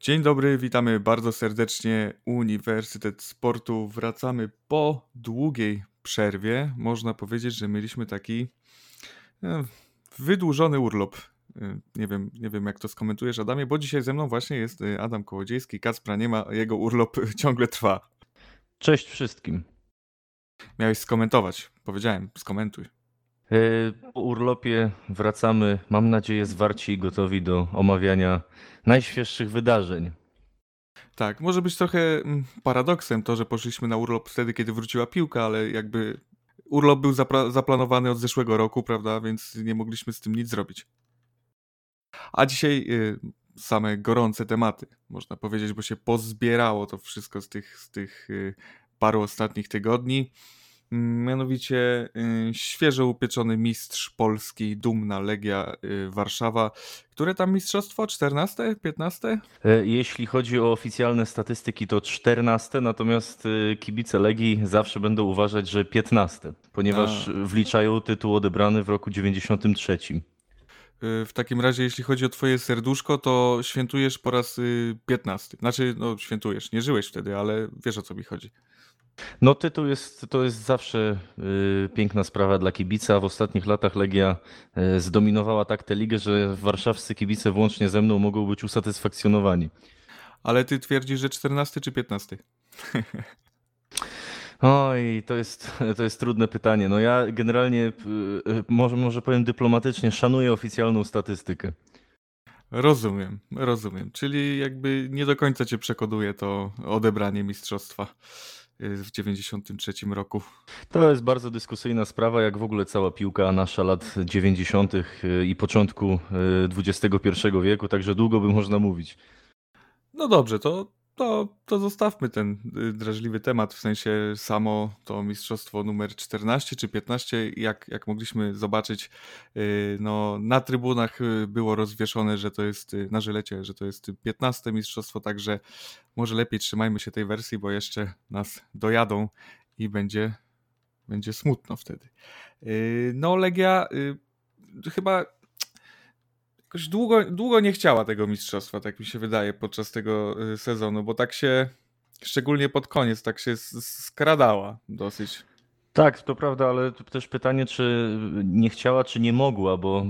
Dzień dobry, witamy bardzo serdecznie. Uniwersytet Sportu. Wracamy po długiej przerwie. Można powiedzieć, że mieliśmy taki e, wydłużony urlop. E, nie wiem, nie wiem, jak to skomentujesz, Adamie, bo dzisiaj ze mną właśnie jest e, Adam Kołodziejski. Kacpra nie ma, jego urlop ciągle trwa. Cześć wszystkim. Miałeś skomentować. Powiedziałem, skomentuj. Po urlopie wracamy, mam nadzieję, zwarci i gotowi do omawiania najświeższych wydarzeń. Tak, może być trochę mm, paradoksem to, że poszliśmy na urlop wtedy, kiedy wróciła piłka, ale jakby urlop był zaplanowany od zeszłego roku, prawda, więc nie mogliśmy z tym nic zrobić. A dzisiaj y, same gorące tematy, można powiedzieć, bo się pozbierało to wszystko z tych, z tych y, paru ostatnich tygodni. Mianowicie y, świeżo upieczony mistrz Polski, dumna Legia y, Warszawa. Które tam mistrzostwo? 14? 15? E, jeśli chodzi o oficjalne statystyki, to 14, natomiast y, kibice Legii zawsze będą uważać, że 15, ponieważ A. wliczają tytuł odebrany w roku 93. W takim razie, jeśli chodzi o twoje serduszko, to świętujesz po raz 15. Znaczy, no świętujesz, nie żyłeś wtedy, ale wiesz o co mi chodzi. No tytuł jest, to jest zawsze y, piękna sprawa dla kibica. W ostatnich latach Legia y, zdominowała tak tę ligę, że warszawscy kibice włącznie ze mną mogą być usatysfakcjonowani. Ale ty twierdzisz, że 14 czy 15? Oj, to jest, to jest trudne pytanie. No ja generalnie, y, może, może powiem dyplomatycznie, szanuję oficjalną statystykę. Rozumiem, rozumiem. Czyli jakby nie do końca cię przekonuje to odebranie mistrzostwa w 93 roku. To jest bardzo dyskusyjna sprawa, jak w ogóle cała piłka nasza lat 90. Y, i początku XXI y, wieku, także długo by można mówić. No dobrze, to to, to zostawmy ten y, drażliwy temat, w sensie samo to mistrzostwo numer 14 czy 15, jak, jak mogliśmy zobaczyć, y, no, na trybunach y, było rozwieszone, że to jest na żylecie, że to jest 15 mistrzostwo, także może lepiej trzymajmy się tej wersji, bo jeszcze nas dojadą i będzie, będzie smutno wtedy. No, Legia chyba jakoś długo, długo nie chciała tego mistrzostwa, tak mi się wydaje, podczas tego y, sezonu, bo tak się, szczególnie pod koniec, tak się skradała dosyć. Tak, to prawda, ale też pytanie, czy nie chciała, czy nie mogła, bo,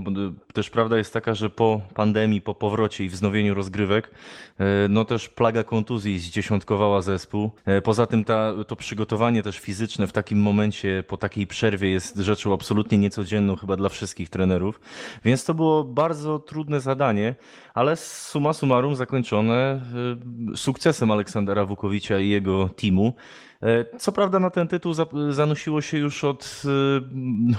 też prawda jest taka, że po pandemii, po powrocie i wznowieniu rozgrywek, e, no też plaga kontuzji zdziesiątkowała zespół. E, poza tym ta, to przygotowanie też fizyczne w takim momencie, po takiej przerwie jest rzeczą absolutnie niecodzienną chyba dla wszystkich trenerów, więc to było bardzo trudne zadanie, ale summa summarum zakończone e, sukcesem Aleksandra Wukowicza i jego teamu. E, co prawda na ten tytuł zanosiło się już od,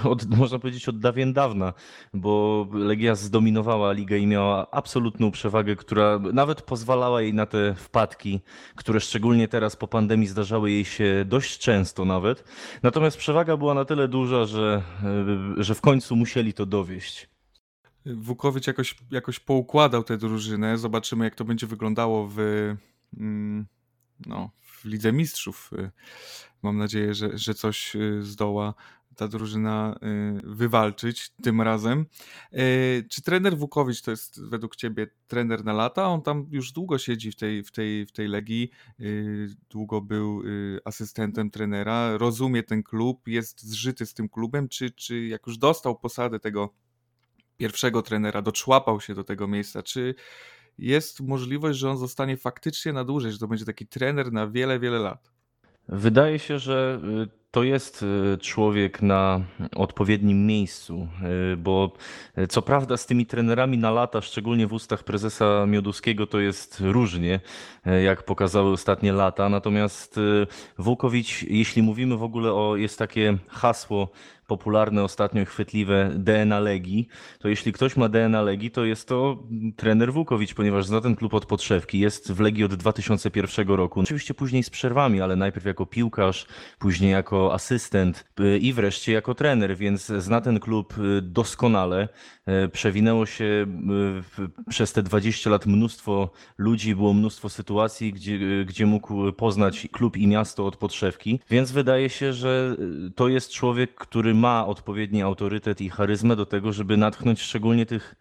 e, od, można powiedzieć, od dawien dawna, bo Legia zdominowała ligę i miała absolutną przewagę, która nawet pozwalała jej na te wpadki, które szczególnie teraz po pandemii zdarzały jej się dość często nawet. Natomiast przewaga była na tyle duża, że, e, że w końcu musieli to dowieść. Wukowicz jakoś, jakoś poukładał tę drużynę. Zobaczymy, jak to będzie wyglądało w, mm, no, w Lidze Mistrzów. Y, mam nadzieję, że, że coś y, zdoła ta drużyna y, wywalczyć tym razem. Czy trener Wukowicz to jest według ciebie trener na lata? On tam już długo siedzi w tej, w tej, w tej Legii, długo był asystentem trenera, rozumie ten klub, jest zżyty z tym klubem, czy, czy jak już dostał posadę tego pierwszego trenera, doczłapał się do tego miejsca, czy jest możliwość, że on zostanie faktycznie na dłużej, że to będzie taki trener na wiele, wiele lat. Wydaje się, że y, to jest y, człowiek na odpowiednim miejscu, y, bo co prawda z tymi trenerami na lata, szczególnie w ustach prezesa Mioduskiego, to jest różnie, jak pokazały ostatnie lata. Natomiast Włókowicz, jeśli mówimy w ogóle o, jest takie hasło popularne ostatnio chwytliwe DNA Legii, to jeśli ktoś ma DNA Legii, to jest to trener Włókowicz, ponieważ zna ten klub od podszewki. Jest w Legii od 2001 roku. Oczywiście później z przerwami, ale najpierw jako piłkarz, później jako asystent y, i wreszcie jako trener, więc zna ten klub y, doskonale. Y, przewinęło się przez te 20 lat mnóstwo ludzi, było mnóstwo sytuacji, gdzie, gdzie mógł poznać klub i miasto od podszewki, więc wydaje się, że to jest człowiek, który ma odpowiedni autorytet i charyzmę do tego, żeby natchnąć szczególnie tych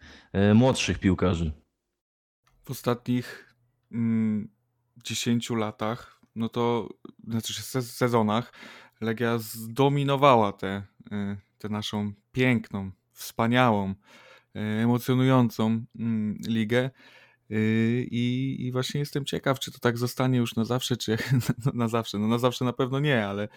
młodszych piłkarzy. W ostatnich mm, 10 latach, no to znaczy sezonach, Legia zdominowała tę te naszą piękną, wspaniałą, emocjonującą mm, ligę. I, I właśnie jestem ciekaw, czy to tak zostanie już na zawsze, czy na, na zawsze. No na zawsze na pewno nie, ale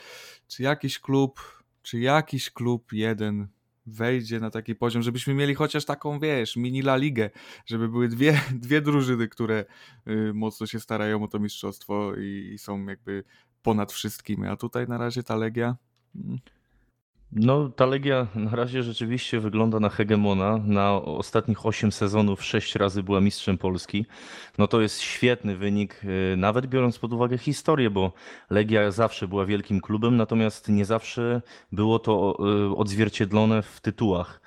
czy jakiś klub, czy jakiś klub jeden wejdzie na taki poziom, żebyśmy mieli chociaż taką, wiesz, mini La Ligę, żeby były dwie, dwie drużyny, które y, mocno się starają o to mistrzostwo i, i są jakby ponad wszystkim. A tutaj na razie ta Legia. Mm, no, ta Legia na razie rzeczywiście wygląda na hegemona. Na ostatnich 8 sezonów 6 razy była mistrzem Polski. No to jest świetny wynik, y, nawet biorąc pod uwagę historię, bo Legia zawsze była wielkim klubem, natomiast nie zawsze było to y, odzwierciedlone w tytułach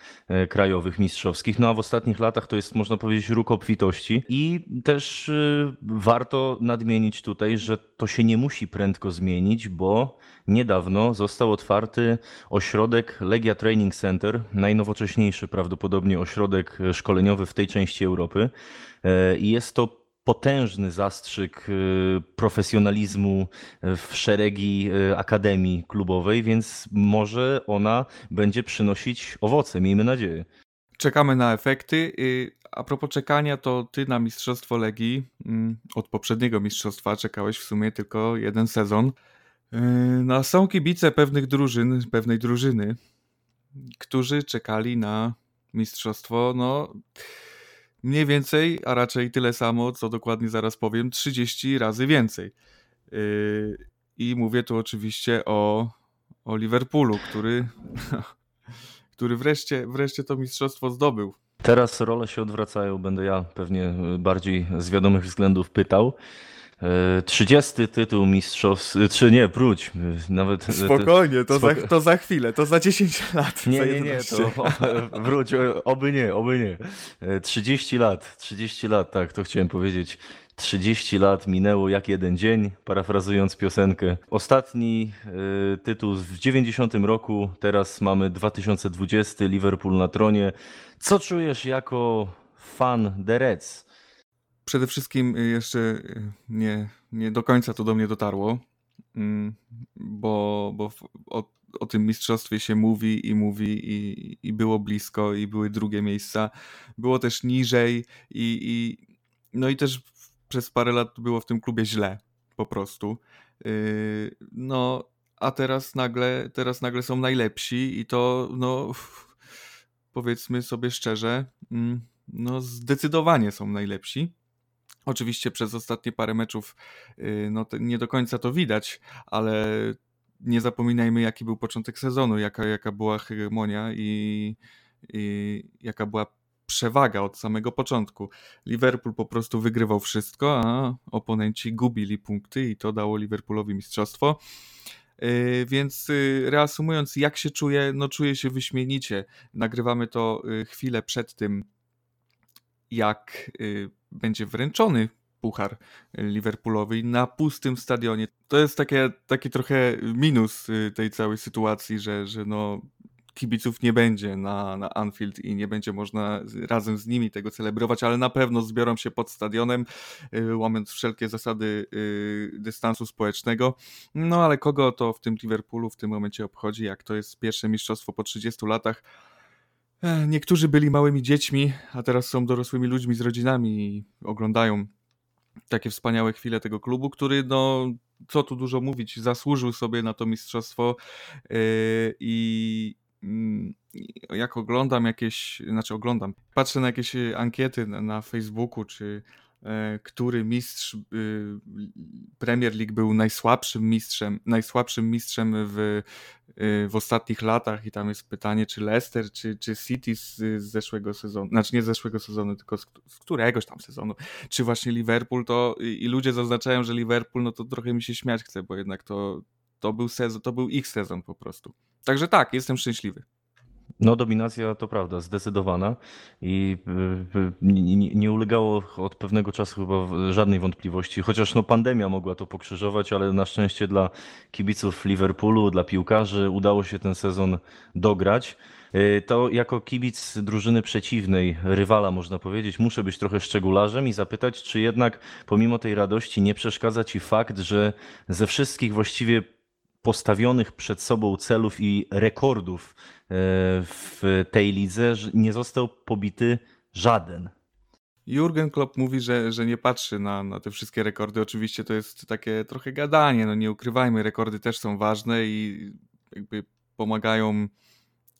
y, krajowych, mistrzowskich. No a w ostatnich latach to jest, można powiedzieć, róg obfitości. I też warto nadmienić tutaj, że to się nie musi prędko zmienić, bo niedawno został otwarty ośrodek Legia Training Center, najnowocześniejszy prawdopodobnie ośrodek szkoleniowy w tej części Europy. E, I jest to potężny zastrzyk e, profesjonalizmu w szeregi e, akademii klubowej, więc może ona będzie przynosić owoce, miejmy nadzieję. Czekamy na efekty. A propos czekania, to ty na Mistrzostwo Legii mm, od poprzedniego mistrzostwa czekałeś w sumie tylko jeden sezon. Yy, no, są kibice pewnych drużyn, pewnej drużyny, którzy czekali na mistrzostwo, no mniej więcej, a raczej tyle samo, co dokładnie zaraz powiem, 30 razy więcej. Yy, I mówię tu oczywiście o, o Liverpoolu, który, który wreszcie, wreszcie to mistrzostwo zdobył. Teraz role się odwracają, będę ja pewnie bardziej z wiadomych względów pytał. 30 tytuł mistrzowski, czy nie, wróć, nawet... Spokojnie, to, Spoko... Za, to za chwilę, to za 10 lat. Nie, nie, nie, to wróć, oby nie, oby nie. 30 lat, 30 lat, tak, to chciałem powiedzieć. 30 lat minęło jak jeden dzień, parafrazując piosenkę. Ostatni y, tytuł w 90 roku, teraz mamy 2020, Liverpool na tronie. Co czujesz jako fan The Reds? Przede wszystkim y, jeszcze y, nie, nie do końca to do mnie dotarło, mm, bo, bo o, o tym mistrzostwie się mówi i mówi i, i było blisko i były drugie miejsca. Było też niżej i, i no i też przez parę lat było w tym klubie źle po prostu. Y, no, a teraz nagle, teraz nagle są najlepsi i to no powiedzmy sobie szczerze, mm, no zdecydowanie są najlepsi. Oczywiście przez ostatnie parę meczów y, no, nie do końca to widać, ale nie zapominajmy, jaki był początek sezonu, jaka, jaka była hegemonia i, i jaka była przewaga od samego początku. Liverpool po prostu wygrywał wszystko, a oponenci gubili punkty i to dało Liverpoolowi mistrzostwo. Y, więc y, reasumując, jak się czuję? No czuję się wyśmienicie. Nagrywamy to chwilę przed tym, jak będzie wręczony puchar Liverpoolowi na pustym stadionie. To jest takie, taki trochę minus y, tej całej sytuacji, że, że no, kibiców nie będzie na, na Anfield i nie będzie można razem z nimi tego celebrować, ale na pewno zbiorą się pod stadionem, y, łamiąc wszelkie zasady y, dystansu społecznego. No ale kogo to w tym Liverpoolu w tym momencie obchodzi, jak to jest pierwsze mistrzostwo po 30 latach? E, niektórzy byli małymi dziećmi, a teraz są dorosłymi ludźmi z rodzinami i oglądają takie wspaniałe chwile tego klubu, który, no, co tu dużo mówić, zasłużył sobie na to mistrzostwo e, i mm, jak oglądam jakieś, znaczy oglądam, patrzę na jakieś ankiety na, na Facebooku czy który mistrz y, Premier League był najsłabszym mistrzem, najsłabszym mistrzem w, y, w ostatnich latach i tam jest pytanie, czy Leicester, czy, czy City z, zeszłego sezonu, znaczy nie z zeszłego sezonu, tylko z, z, któregoś tam sezonu, czy właśnie Liverpool, to i, i ludzie zaznaczają, że Liverpool, no to trochę mi się śmiać chce, bo jednak to, to był sezon, to był ich sezon po prostu. Także tak, jestem szczęśliwy. No, dominacja to prawda, zdecydowana i y, y, nie, ulegało od pewnego czasu chyba żadnej wątpliwości, chociaż no pandemia mogła to pokrzyżować, ale na szczęście dla kibiców Liverpoolu, dla piłkarzy udało się ten sezon dograć. Y, to jako kibic drużyny przeciwnej, rywala można powiedzieć, muszę być trochę szczegularzem i zapytać, czy jednak pomimo tej radości nie przeszkadza ci fakt, że ze wszystkich właściwie postawionych przed sobą celów i rekordów y, w tej lidze nie został pobity żaden. Jurgen Klopp mówi, że, że nie patrzy na, na te wszystkie rekordy. Oczywiście to jest takie trochę gadanie, no nie ukrywajmy, rekordy też są ważne i jakby pomagają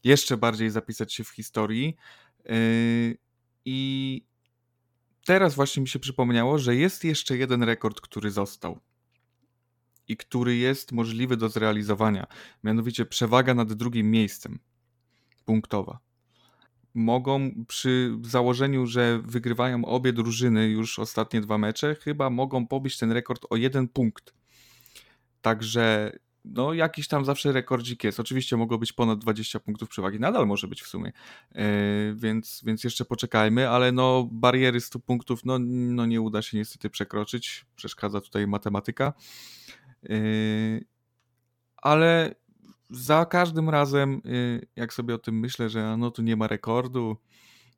jeszcze bardziej zapisać się w historii. Yy, I teraz właśnie mi się przypomniało, że jest jeszcze jeden rekord, który został i który jest możliwy do zrealizowania. Mianowicie przewaga nad drugim miejscem punktowa. Mogą przy założeniu, że wygrywają obie drużyny już ostatnie dwa mecze, chyba mogą pobić ten rekord o jeden punkt. Także no jakiś tam zawsze rekordzik jest. Oczywiście mogło być ponad 20 punktów przewagi, nadal może być w sumie, yy, więc, więc jeszcze poczekajmy, ale no bariery 100 punktów no, no nie uda się niestety przekroczyć, przeszkadza tutaj matematyka, ale za każdym razem, yy, jak sobie o tym myślę, że no tu nie ma rekordu,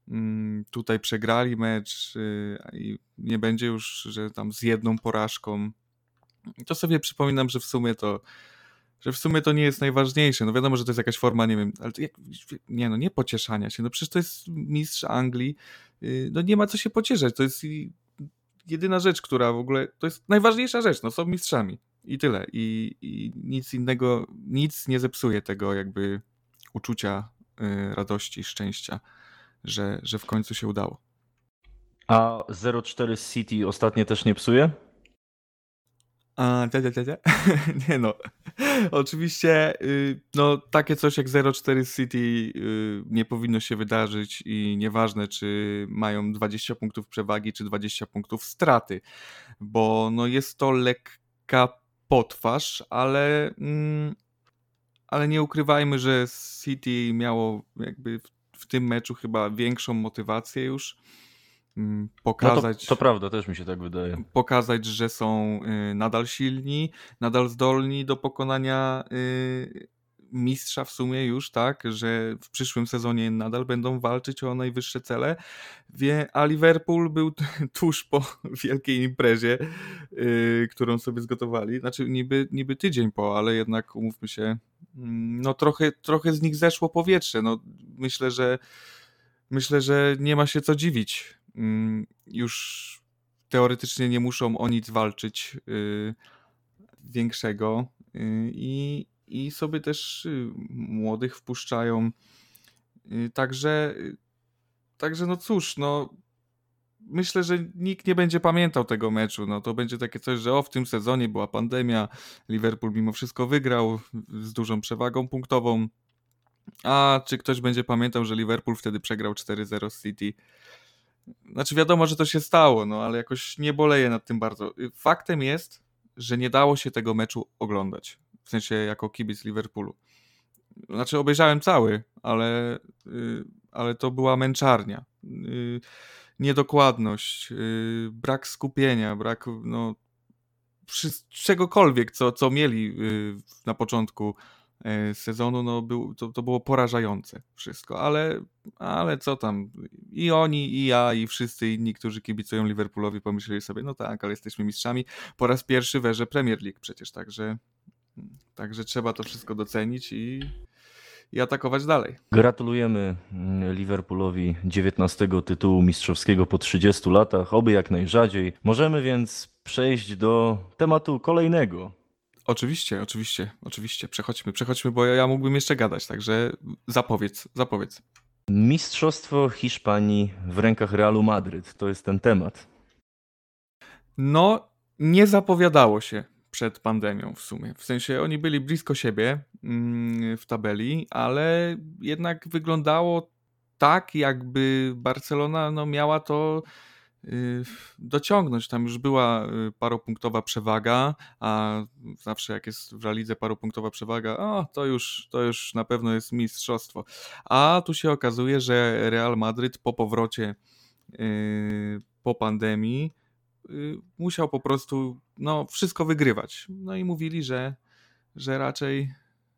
mm, tutaj przegrali mecz i nie będzie już, że tam z jedną porażką, to sobie przypominam, że w sumie to że w sumie to nie jest najważniejsze. No wiadomo, że to jest jakaś forma, nie wiem, ale jak, nie no, nie pocieszania się. No przecież to jest mistrz Anglii. No nie ma co się pocieszać. To jest jedyna rzecz, która w ogóle, to jest najważniejsza rzecz. No są mistrzami i tyle. I, i nic innego, nic nie zepsuje tego jakby uczucia y, radości, szczęścia, że, że w końcu się udało. A 0-4 City ostatnio też nie psuje? A, cia, cia, cia, Nie no. Oczywiście y, no, takie coś jak 0-4 City y, nie powinno się wydarzyć i nieważne czy mają 20 punktów przewagi czy 20 punktów straty, bo no, jest to lekka potwarz, ale, mm, ale nie ukrywajmy, że City miało jakby w, w tym meczu chyba większą motywację już pokazać. No to, to, prawda, też mi się tak wydaje. Pokazać, że są y, nadal silni, nadal zdolni do pokonania y, mistrza w sumie już, tak, że w przyszłym sezonie nadal będą walczyć o najwyższe cele. Wie, a Liverpool był tuż po wielkiej imprezie, yy, którą sobie zgotowali. Znaczy niby, niby tydzień po, ale jednak umówmy się, mm, no trochę, trochę z nich zeszło powietrze. No, myślę, że myślę, że nie ma się co dziwić Mm, już teoretycznie nie muszą o nic walczyć y, większego y, i, i sobie też y, młodych wpuszczają. Także, także no cóż, no myślę, że nikt nie będzie pamiętał tego meczu. No to będzie takie coś, że o w tym sezonie była pandemia, Liverpool mimo wszystko wygrał z dużą przewagą punktową. A czy ktoś będzie pamiętał, że Liverpool wtedy przegrał 4-0 z City? Znaczy wiadomo, że to się stało, no ale jakoś nie boleję nad tym bardzo. Faktem jest, że nie dało się tego meczu oglądać. W sensie jako kibic Liverpoolu. Znaczy obejrzałem cały, ale, y, ale to była męczarnia. Y, niedokładność, y, brak skupienia, brak no, czegokolwiek, co, co mieli na początku E, sezonu, no był, to, to było porażające wszystko, ale, ale co tam, i oni, i ja, i wszyscy inni, którzy kibicują Liverpoolowi pomyśleli sobie, no tak, ale jesteśmy mistrzami, po raz pierwszy w erze Premier League przecież, także, także trzeba to wszystko docenić i, i atakować dalej. Gratulujemy mm, Liverpoolowi 19 tytułu mistrzowskiego po 30 latach, oby jak najrzadziej. Możemy więc przejść do tematu kolejnego, Oczywiście, oczywiście, oczywiście. Przechodźmy, przechodźmy, bo ja, ja mógłbym jeszcze gadać, także zapowiedz, zapowiedz. Mistrzostwo Hiszpanii w rękach Realu Madryt. To jest ten temat. No, nie zapowiadało się przed pandemią w sumie. W sensie oni byli blisko siebie mm, w tabeli, ale jednak wyglądało tak, jakby Barcelona no, miała to Y, dociągnąć. Tam już była y, paropunktowa przewaga, a zawsze jak jest w lidze paropunktowa przewaga, o, to już, to już na pewno jest mistrzostwo. A tu się okazuje, że Real Madryt po powrocie y, po pandemii musiał po prostu no, wszystko wygrywać. No i mówili, że, że raczej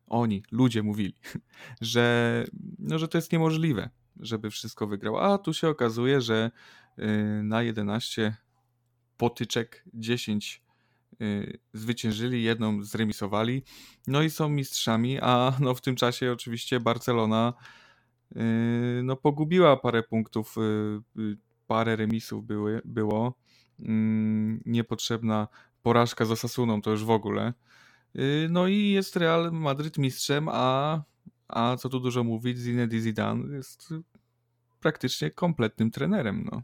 oni, ludzie mówili, że, no, że to jest niemożliwe, żeby wszystko wygrał. A tu się okazuje, że y, na 11 potyczek 10 y, zwyciężyli, jedną zremisowali, no i są mistrzami, a no w tym czasie oczywiście Barcelona y, no pogubiła parę punktów, parę remisów były, było, niepotrzebna porażka z Osasuną to już w ogóle. Y, no i jest Real Madryt mistrzem, a, a co tu dużo mówić, Zinedine Zidane jest praktycznie kompletnym trenerem. No.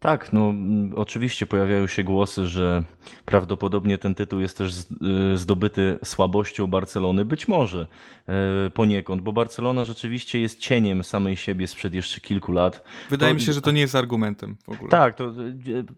Tak, no oczywiście pojawiają się głosy, że prawdopodobnie ten tytuł jest też y, zdobyty słabością Barcelony. Być może e, poniekąd, bo Barcelona rzeczywiście jest cieniem samej siebie sprzed jeszcze kilku lat. Wydaje to... mi się, że to nie jest argumentem w ogóle. Tak, to,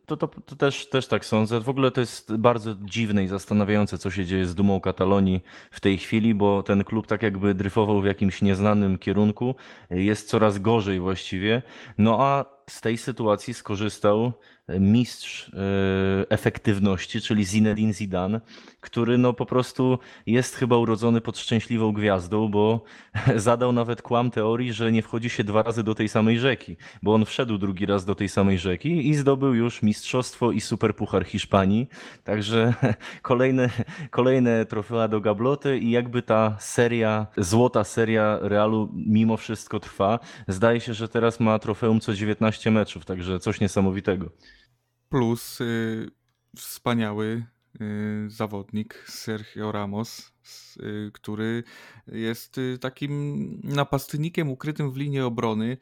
to, to, to, też, też tak sądzę. W ogóle to jest bardzo dziwne i zastanawiające, co się dzieje z dumą Katalonii w tej chwili, bo ten klub tak jakby dryfował w jakimś nieznanym kierunku. Jest coraz gorzej właściwie. No a z tej sytuacji skorzystał mistrz e, efektywności, czyli Zinedine Zidane, który no po prostu jest chyba urodzony pod szczęśliwą gwiazdą, bo zadał nawet kłam teorii, że nie wchodzi się dwa razy do tej samej rzeki, bo on wszedł drugi raz do tej samej rzeki i zdobył już mistrzostwo i superpuchar Hiszpanii, także kolejne, kolejne trofea do gabloty i jakby ta seria, złota seria Realu mimo wszystko trwa. Zdaje się, że teraz ma trofeum co 19 meczów, także coś niesamowitego plus y, wspaniały y, zawodnik Sergio Ramos, y, który jest y, takim napastnikiem ukrytym w linii obrony.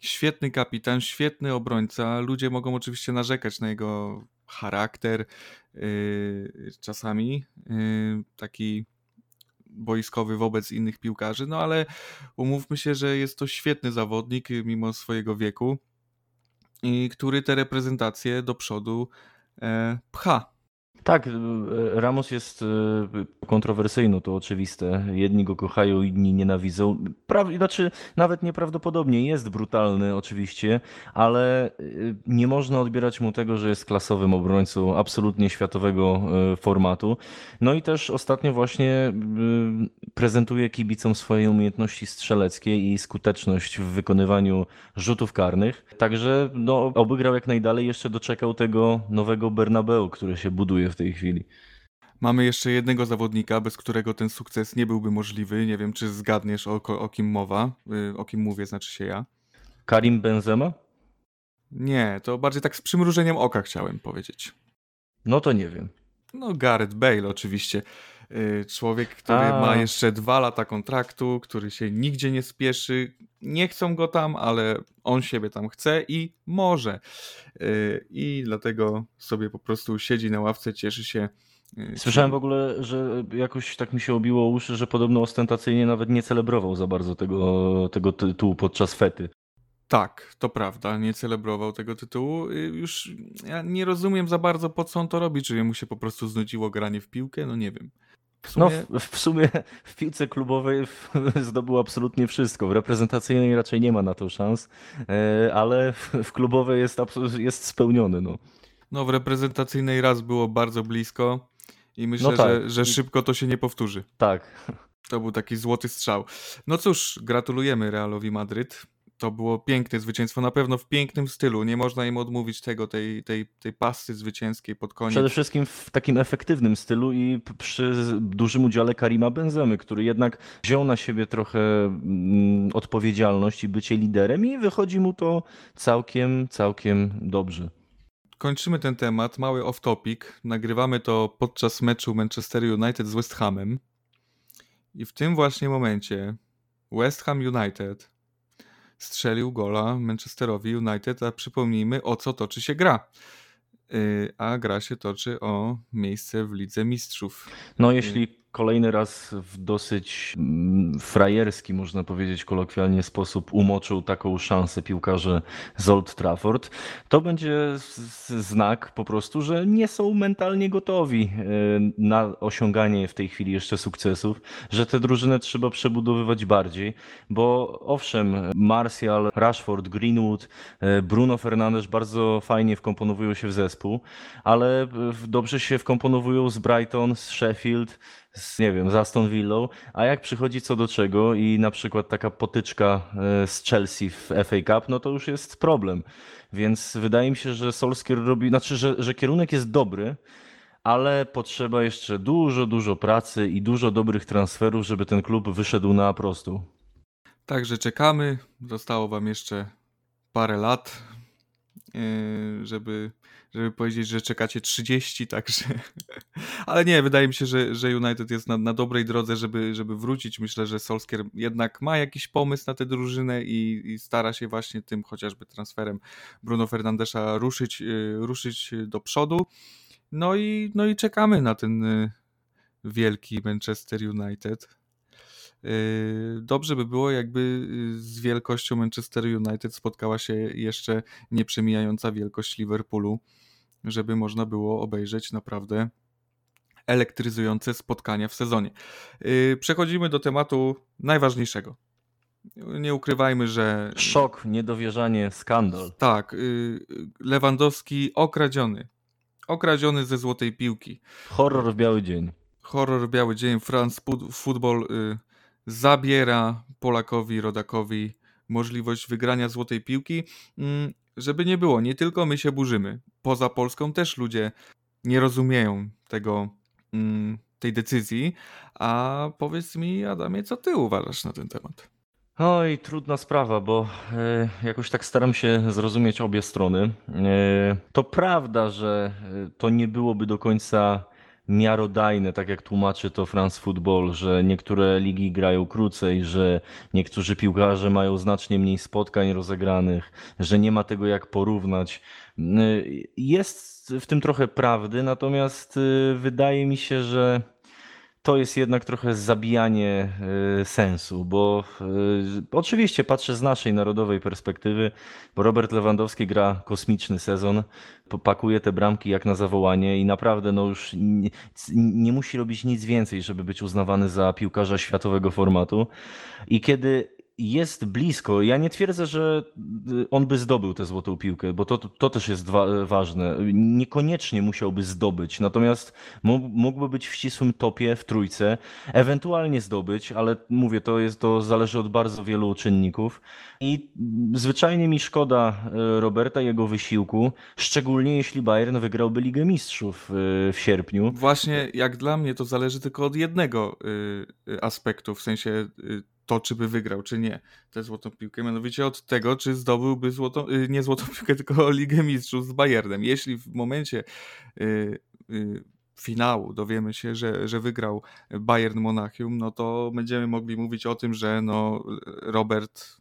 Świetny kapitan, świetny obrońca. Ludzie mogą oczywiście narzekać na jego charakter, y, czasami y, taki boiskowy wobec innych piłkarzy, no ale umówmy się, że jest to świetny zawodnik mimo swojego wieku i który te reprezentacje do przodu e, pcha. Tak, e, Ramos jest e, kontrowersyjny, to oczywiste. Jedni go kochają, inni nienawidzą. Znaczy, nawet nieprawdopodobnie jest brutalny, oczywiście, ale e, nie można odbierać mu tego, że jest klasowym obrońcą absolutnie światowego formatu. No i też ostatnio właśnie prezentuje kibicom swoje umiejętności strzeleckie i skuteczność w wykonywaniu rzutów karnych. Także no, oby grał jak najdalej, jeszcze doczekał tego nowego Bernabeu, który się buduje w tej chwili. Mamy jeszcze jednego zawodnika, bez którego ten sukces nie byłby możliwy. Nie wiem, czy zgadniesz o, o kim mowa, y, o kim mówię, znaczy się ja. Karim Benzema? Nie, to bardziej tak z przymrużeniem oka chciałem powiedzieć. No to nie wiem. No Gareth Bale oczywiście. Y, człowiek, który A. ma jeszcze dwa lata kontraktu, który się nigdzie nie spieszy. Nie chcą go tam, ale on siebie tam chce i może. Y, I dlatego sobie po prostu siedzi na ławce, cieszy się. Y, Słyszałem w ogóle, że jakoś tak mi się obiło uszy, że podobno ostentacyjnie nawet nie celebrował za bardzo tego, tego tytułu podczas fety. Tak, to prawda, nie celebrował tego tytułu. Już ja nie rozumiem za bardzo, po co on to robi. Czy mu się po prostu znudziło granie w piłkę? No nie wiem. W sumie... No, w, w, sumie w piłce klubowej zdobył absolutnie wszystko. W reprezentacyjnej raczej nie ma na to szans, e, ale w, w klubowej jest, jest spełniony. No. no, w reprezentacyjnej raz było bardzo blisko i myślę, no tak. że, że szybko to się nie powtórzy. Tak. To był taki złoty strzał. No cóż, gratulujemy Realowi Madryt to było piękne zwycięstwo, na pewno w pięknym stylu. Nie można im odmówić tego, tej, tej, tej pasy zwycięskiej pod koniec. Przede wszystkim w takim efektywnym stylu i przy dużym udziale Karima Benzemy, który jednak wziął na siebie trochę mm, odpowiedzialność i bycie liderem i wychodzi mu to całkiem, całkiem dobrze. Kończymy ten temat, mały off-topic. Nagrywamy to podczas meczu Manchester United z West Hamem. I w tym właśnie momencie West Ham United strzelił gola Manchesterowi United, a przypomnijmy o co toczy się gra. Y, a gra się toczy o miejsce w Lidze Mistrzów. No, jeśli kolejny raz w dosyć mm, frajerski, można powiedzieć kolokwialnie, sposób umoczył taką szansę piłkarze z Old Trafford, to będzie znak po prostu, że nie są mentalnie gotowi e, na osiąganie w tej chwili jeszcze sukcesów, że tę drużynę trzeba przebudowywać bardziej, bo owszem, Martial, Rashford, Greenwood, e, Bruno Fernandes bardzo fajnie wkomponowują się w zespół, ale dobrze się wkomponowują z Brighton, z Sheffield, z, nie wiem, z Aston Villą, a jak przychodzi co do czego i na przykład taka potyczka e, z Chelsea w FA Cup, no to już jest problem. Więc wydaje mi się, że Solskjaer robi, znaczy, że, że kierunek jest dobry, ale potrzeba jeszcze dużo, dużo pracy i dużo dobrych transferów, żeby ten klub wyszedł na prostu. Także czekamy. Zostało wam jeszcze parę lat, yy, żeby, żeby powiedzieć, że czekacie 30, także. Ale nie, wydaje mi się, że, że United jest na, na dobrej drodze, żeby, żeby wrócić. Myślę, że Solskjaer jednak ma jakiś pomysł na tę drużynę i, i stara się właśnie tym chociażby transferem Bruno Fernandesza ruszyć, yy, ruszyć do przodu. No i, no i czekamy na ten yy, wielki Manchester United. Yy, dobrze by było, jakby yy, z wielkością Manchester United spotkała się jeszcze nieprzemijająca wielkość Liverpoolu, żeby można było obejrzeć naprawdę elektryzujące spotkania w sezonie. Yy, przechodzimy do tematu najważniejszego. Nie ukrywajmy, że. Szok, niedowierzanie, skandal. Tak, Lewandowski okradziony. Okradziony ze złotej piłki. Horror w biały dzień. Horror w biały dzień. France Football zabiera Polakowi, rodakowi możliwość wygrania złotej piłki. Mm, żeby nie było, nie tylko my się burzymy. Poza Polską też ludzie nie rozumieją tego, mm, tej decyzji. A powiedz mi, Adamie, co ty uważasz na ten temat? Oj, trudna sprawa, bo e, jakoś tak staram się zrozumieć obie strony. E, to prawda, że e, to nie byłoby do końca miarodajne, tak jak tłumaczy to France Football, że niektóre ligi grają krócej, że niektórzy piłkarze mają znacznie mniej spotkań rozegranych, że nie ma tego jak porównać. Jest w tym trochę prawdy, natomiast y, wydaje mi się, że to jest jednak trochę zabijanie y, sensu, bo y, oczywiście patrzę z naszej narodowej perspektywy, bo Robert Lewandowski gra kosmiczny sezon, pakuje te bramki jak na zawołanie i naprawdę no już nie, nie musi robić nic więcej, żeby być uznawany za piłkarza światowego formatu. I kiedy jest blisko. Ja nie twierdzę, że y, on by zdobył tę złotą piłkę, bo to, to też jest wa ważne. Niekoniecznie musiałby zdobyć, natomiast mógłby być w ścisłym topie, w trójce, ewentualnie zdobyć, ale mówię, to, jest, to zależy od bardzo wielu czynników. I zwyczajnie mi szkoda y, Roberta jego wysiłku, szczególnie jeśli Bayern wygrałby Ligę Mistrzów y, w sierpniu. Właśnie jak dla mnie to zależy tylko od jednego aspektu, w sensie to, czy by wygrał, czy nie tę złotą piłkę, mianowicie od tego, czy zdobyłby złotą, y, nie złotą piłkę, tylko Ligę Mistrzów z Bayernem. Jeśli w momencie y, y, finału dowiemy się, że, że wygrał Bayern Monachium, no to będziemy mogli mówić o tym, że no, Robert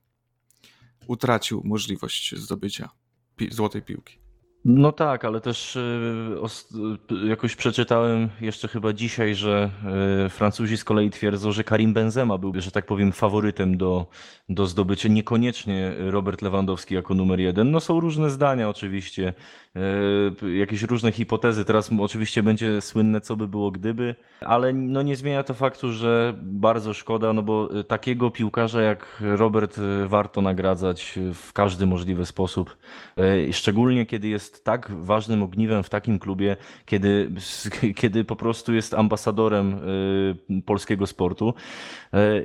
utracił możliwość zdobycia pi złotej piłki. No tak, ale też y, y, jakoś przeczytałem jeszcze chyba dzisiaj, że y, Francuzi z kolei twierdzą, że Karim Benzema byłby, że tak powiem, faworytem do, do zdobycia, niekoniecznie Robert Lewandowski jako numer jeden. No są różne zdania oczywiście, jakieś różne hipotezy. Teraz oczywiście będzie słynne, co by było gdyby, ale no nie zmienia to faktu, że bardzo szkoda, no bo takiego piłkarza jak Robert warto nagradzać w każdy możliwy sposób, szczególnie kiedy jest tak ważnym ogniwem w takim klubie, kiedy, kiedy po prostu jest ambasadorem polskiego sportu.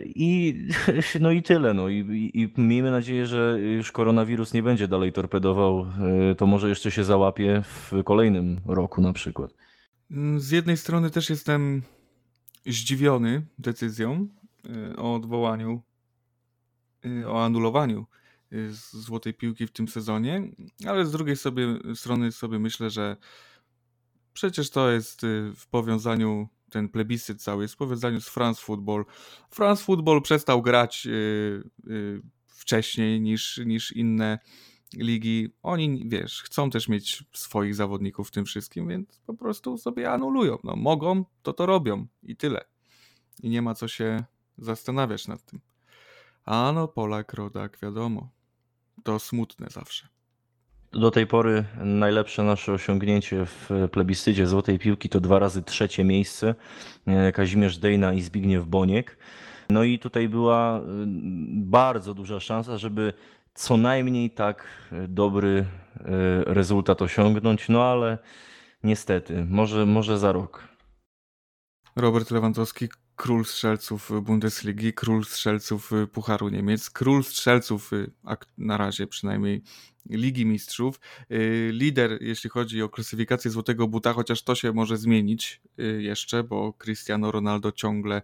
I, no i tyle. No. I, I miejmy nadzieję, że już koronawirus nie będzie dalej torpedował. To może jeszcze się załapie w kolejnym roku na przykład. Z jednej strony też jestem zdziwiony decyzją o odwołaniu, o anulowaniu złotej piłki w tym sezonie, ale z drugiej sobie, strony sobie myślę, że przecież to jest y, w powiązaniu, ten plebiscyt cały jest w powiązaniu z France Football. France Football przestał grać y, y, wcześniej niż, niż inne ligi. Oni, wiesz, chcą też mieć swoich zawodników w tym wszystkim, więc po prostu sobie anulują. No, mogą, to to robią i tyle. I nie ma co się zastanawiać nad tym. A no, Polak, rodak, wiadomo to smutne zawsze. Do tej pory najlepsze nasze osiągnięcie w plebiscycie Złotej Piłki to dwa razy trzecie miejsce. E, Kazimierz Dejna i Zbigniew Boniek. No i tutaj była e, bardzo duża szansa, żeby co najmniej tak dobry e, rezultat osiągnąć, no ale niestety, może, może za rok. Robert Lewandowski, król strzelców Bundesligi, król strzelców Pucharu Niemiec, król strzelców na razie przynajmniej Ligi Mistrzów, lider jeśli chodzi o klasyfikację Złotego Buta, chociaż to się może zmienić jeszcze, bo Cristiano Ronaldo ciągle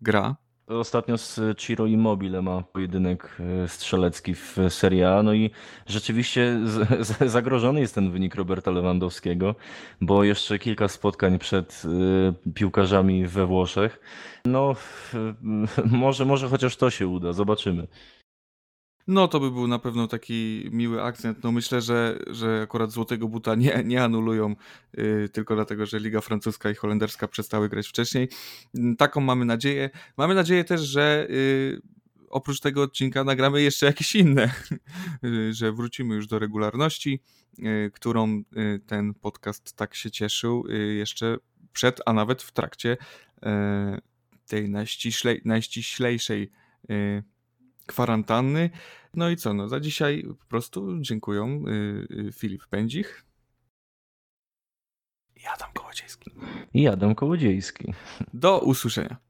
gra. Ostatnio z Ciro Immobile ma pojedynek e, strzelecki w Serie A, no i rzeczywiście zagrożony jest ten wynik Roberta Lewandowskiego, bo jeszcze kilka spotkań przed e, piłkarzami we Włoszech. No, może, może chociaż to się uda, zobaczymy. No to by był na pewno taki miły akcent. No myślę, że, że akurat Złotego Buta nie, nie anulują yy, tylko dlatego, że Liga Francuska i Holenderska przestały grać wcześniej. Yy, taką mamy nadzieję. Mamy nadzieję też, że yy, oprócz tego odcinka nagramy jeszcze jakieś inne, y, że wrócimy już do regularności, y, którą y, ten podcast tak się cieszył jeszcze przed, a nawet w trakcie tej najściślej, najściślejszej kwarantanny. No i co, no za dzisiaj po prostu dziękuję y, y, Filip Pędzich i Adam Kołodziejski. I Adam Kołodziejski. Do usłyszenia.